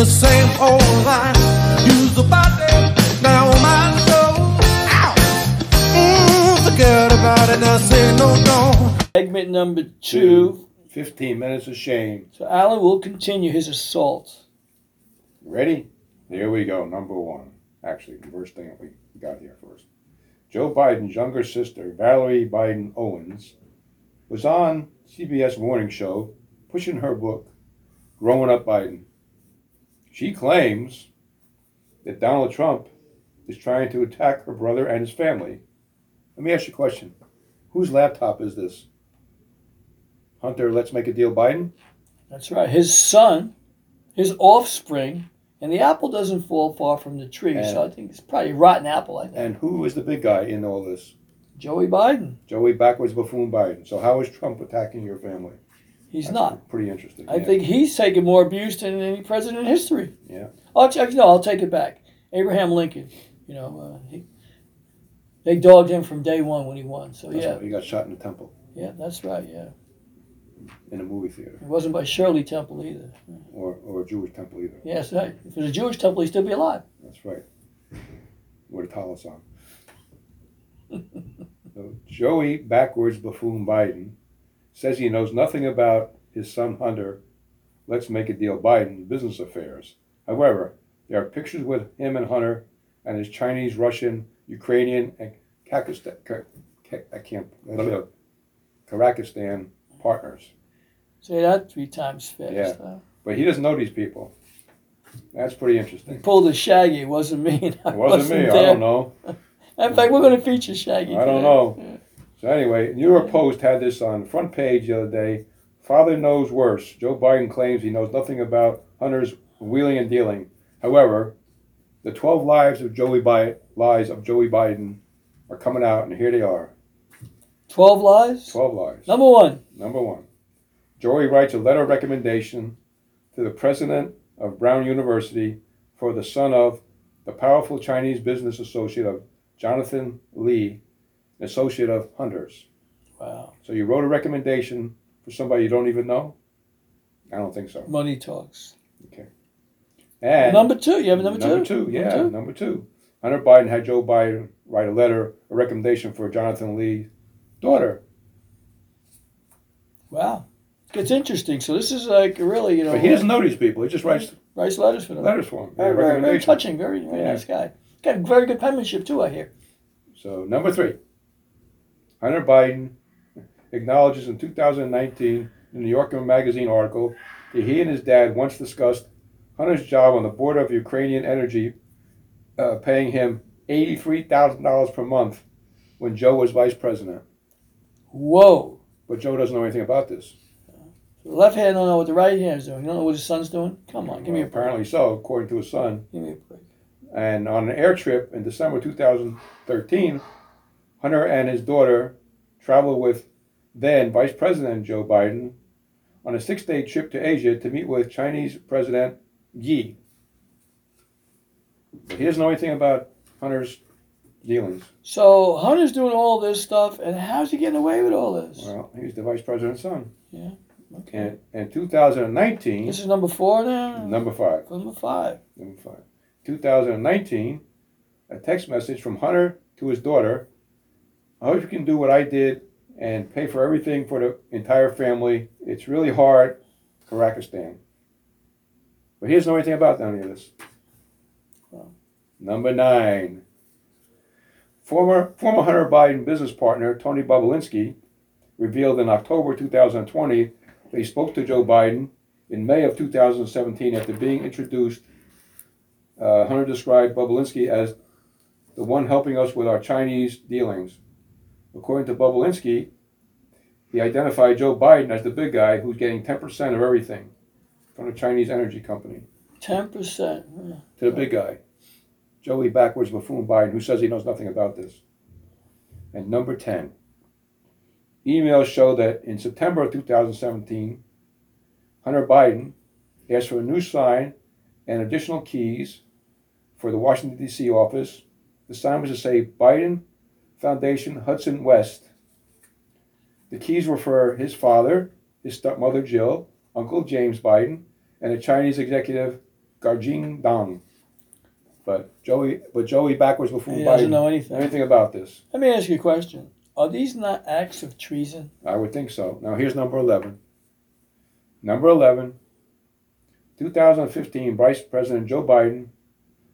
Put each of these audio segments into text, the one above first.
the same old line. Segment number two. 15 minutes of shame. So Alan will continue his assault. Ready? Here we go. Number one. Actually, the first thing that we got here first. Joe Biden's younger sister, Valerie Biden Owens, was on CBS Morning Show pushing her book, Growing Up Biden. She claims that Donald Trump is trying to attack her brother and his family. Let me ask you a question. Whose laptop is this? Hunter, let's make a deal Biden? That's right. His son, his offspring, and the apple doesn't fall far from the tree. so I think it's probably a rotten apple. I think. And who is the big guy in all this? Joey Biden. Joey backwards buffoon Biden. So how is Trump attacking your family? He's That's not. Pretty interesting. I yeah. think he's taken more abuse than any president in history. Yeah. Oh, actually, no, I'll take it back. Abraham Lincoln. You know, uh, he, they dogged him from day one when he won. So That's yeah, right. He got shot in the temple yeah, that's right. Yeah, in a movie theater, it wasn't by Shirley Temple either. or or a Jewish temple either. Yes, right. If it was a Jewish temple, he'd still be alive. That's right. With a tallis on. so Joey backwards buffoon Biden says he knows nothing about his son Hunter. Let's make a deal Biden business affairs. However, there are pictures with him and Hunter and his Chinese, Russian, Ukrainian, and Kakistan, Ka- Ka- I can't, Kazakhstan partners. Say that three times fast. Yeah. huh? But he doesn't know these people. That's pretty interesting. He pulled a Shaggy. It wasn't me. It wasn't me. I don't know. In fact, we're going to feature Shaggy. I don't today. know. So anyway, New York Post had this on the front page the other day. Father knows worse. Joe Biden claims he knows nothing about Hunter's wheeling and dealing. However, the 12 lives of Joey Biden, lies of Joey Biden are coming out, and here they are. Twelve lies. 12 lies. Number one. Number one, Joey writes a letter of recommendation to the president of Brown University for the son of the powerful Chinese business associate of Jonathan Li, associate of Hunter's. Wow. So you wrote a recommendation for somebody you don't even know? I don't think so. Money talks. Okay. And number two. You have a number, number two. two, yeah, Number two? number two. Hunter Biden had Joe Biden write a letter, a recommendation for Jonathan Li's daughter. Wow. It's interesting. So this is like really, you know, But he doesn't know these people. He just writes writes letters for them. letters for them. Very, very, very touching. Very, very Yeah. nice guy. Got very good penmanship too. I hear. So number three, Hunter Biden acknowledges in 2019 in the New Yorker magazine article that he and his dad once discussed Hunter's job on the board of Ukrainian Energy, uh, paying him eighty-three thousand dollars per month when Joe was vice president. Whoa. But Joe doesn't know anything about this. The left hand don't know what the right hand is doing. You don't know what his son's doing. Come on, give me a break. apparently so, according to his son. Give me a break. And on an air trip in December 2013, Hunter and his daughter traveled with then Vice President Joe Biden on a six day trip to Asia to meet with Chinese President Yi. He doesn't know anything about Hunter's dealings. So Hunter's doing all this stuff, and how's he getting away with all this? Well, he's the Vice President's son. Yeah. Okay. And in 2019, This is number four now. number five. Number five. Number five. 2019, a text message from Hunter to his daughter. I hope you can do what I did and pay for everything for the entire family. It's really hard, Kazakhstan. But he doesn't know anything about any of this. Wow. Number nine. Former, former Hunter Biden business partner Tony Bobulinski revealed in October 2020 that he spoke to Joe Biden in May of 2017 after being introduced uh, Hunter described Bobulinski as the one helping us with our Chinese dealings. According to Bobulinski, he identified Joe Biden as the big guy who's getting 10% of everything from the Chinese energy company Ten percent. to the big guy. Joey backwards buffoon Biden, who says he knows nothing about this. And number 10. Emails show that in September of 2017, Hunter Biden asked for a new sign and additional keys for the Washington, D.C. office. The sign was to say Biden Foundation Hudson West. The keys were for his father, his stepmother Jill, Uncle James Biden, and a Chinese executive, Garjing Dong. But Joey, but Joey backwards before He Biden doesn't know anything. anything about this. Let me ask you a question. Are these not acts of treason? I would think so. Now here's number 11. Number 11, 2015, Vice President Joe Biden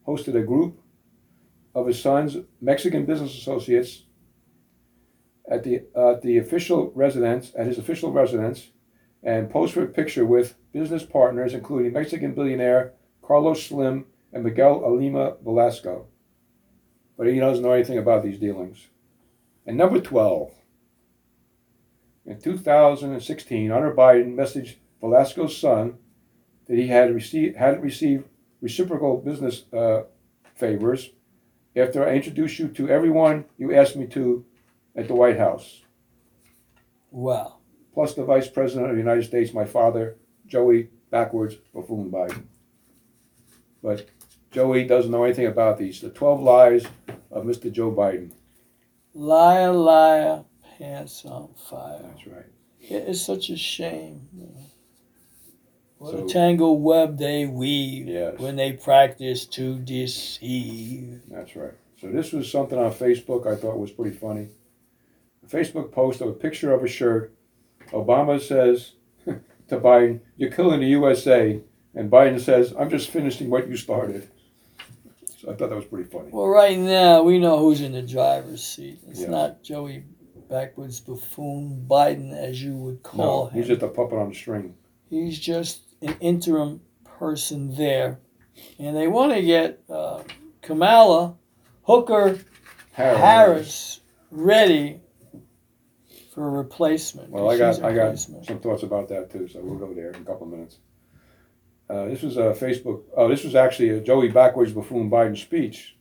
hosted a group of his son's Mexican business associates at the at the official residence at his official residence and posed for a picture with business partners including Mexican billionaire Carlos Slim and Miguel Alemán Velasco. But he doesn't know anything about these dealings. And number 12, in 2016, Hunter Biden messaged Velasco's son that he had received hadn't received reciprocal business uh, favors after I introduced you to everyone you asked me to at the White House, Wow. plus the Vice President of the United States, my father, Joey backwards buffoon Biden. But Joey doesn't know anything about these. The 12 lies of Mr. Joe Biden. Liar, liar, pants on fire. That's right. It is such a shame. What So- a tangled web they weave Yes. when they practice to deceive. That's right. So this was something on Facebook I thought was pretty funny. A Facebook post of a picture of a shirt. Obama says to Biden, "You're killing the USA," and Biden says, "I'm just finishing what you started." I thought that was pretty funny. Well, right now we know who's in the driver's seat. It's Yes. not Joey backwards buffoon Biden, as you would call No, him. he's just a puppet on the string. He's just an interim person there, and they want to get uh, Kamala Hooker Harris. Harris ready for a replacement. Well, I got a I got some thoughts about that too, so we'll go there in a couple of minutes. Uh, this was a Facebook. Oh, this was actually a Joey backwards buffoon Biden speech.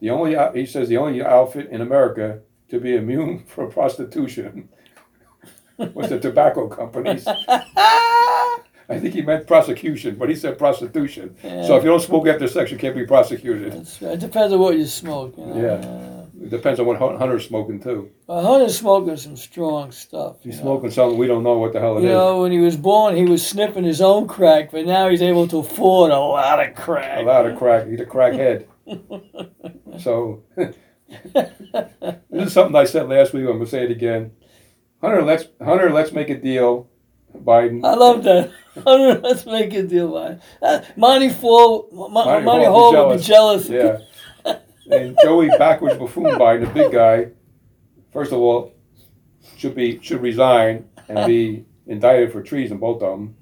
The only he says the only outfit in America to be immune from prostitution was the tobacco companies. I think he meant prosecution, but he said prostitution. So if you don't smoke after sex, you can't be prosecuted. That's right. It depends on what you smoke. You know? Yeah. It depends on what Hun- Hunter's smoking too. Hunter's smoking some strong stuff. If he's know. smoking something we don't know what the hell it You is. know, when he was born, he was sniffing his own crack, but now he's able to afford a lot of crack. A lot of crack. He's a crackhead. so this is something I said last week. I'm gonna say it again. Hunter, let's Hunter, let's make a deal. Biden. I love that. Hunter, let's make a deal. Man. Uh, Monty Fall, Mon- Monty Monty Hall Hall would be jealous. Yeah. And Joey backwards buffoon Biden, the big guy, first of all, should be should resign and be indicted for treason, both of them.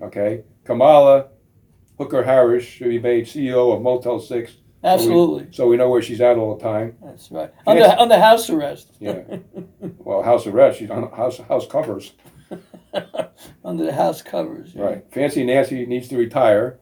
Okay. Kamala Hooker Harris should be made CEO of Motel Six, Absolutely. so we know where she's at all the time. That's right. Under, under house arrest. Yeah. Well, house arrest. She's on house house covers. under the house covers. yeah. Right. Fancy Nancy needs to retire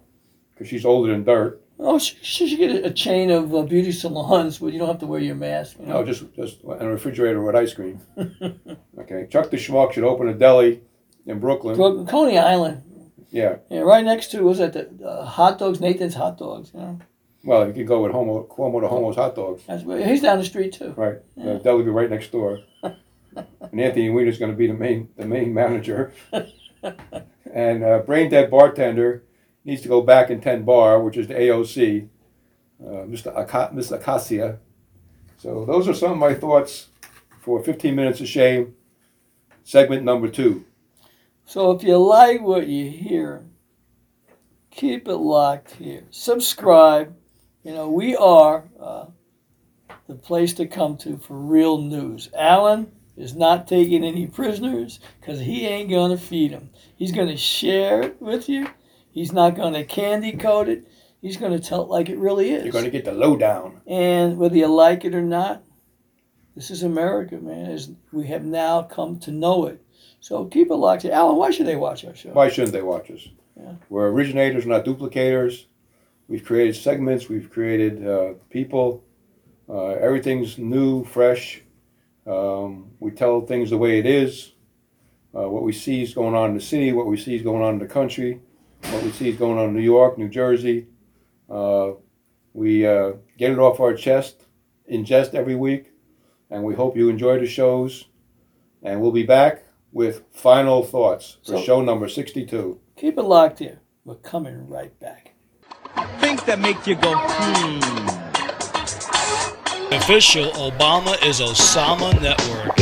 because she's older than dirt. Oh, she, she should get a, a chain of uh, beauty salons where you don't have to wear your mask. You No, just just in a refrigerator with ice cream. Okay. Chuck the Schmuck should open a deli in Brooklyn. Brook- Coney Island. Yeah. Yeah, right next to, was that the uh, hot dogs, Nathan's hot dogs. You know? Well, you could go with Homo Cuomo to Homo's hot dogs. That's where, he's down the street too. Right. The deli will be right next door. and Anthony Weiner's going to be the main the main manager. and uh, brain dead bartender needs to go back in ten bar, which is the AOC. Uh, Mr. Aka- Mr. Acacia. So those are some of my thoughts for 15 minutes of shame. Segment number two. So if you like what you hear, keep it locked here. Subscribe. You know, we are uh, the place to come to for real news. Alan is not taking any prisoners because he ain't going to feed them. He's going to share it with you. He's not going to candy coat it. He's going to tell it like it really is. You're going to get the lowdown. And whether you like it or not, this is America, man. As we have now come to know it. So keep it locked. Alan, why should they watch our show? Why shouldn't they watch us? Yeah. We're originators, not duplicators. We've created segments. We've created uh, people. Uh, everything's new, fresh, Um, we tell things the way it is. Uh, what we see is going on in the city, what we see is going on in the country, what we see is going on in New York, New Jersey. Uh, we uh, get it off our chest, ingest every week, and we hope you enjoy the shows. And we'll be back with final thoughts for So- show number 62. Keep it locked here. We're coming right back. Things that make you go, hmm. Official Obama is Osama Network.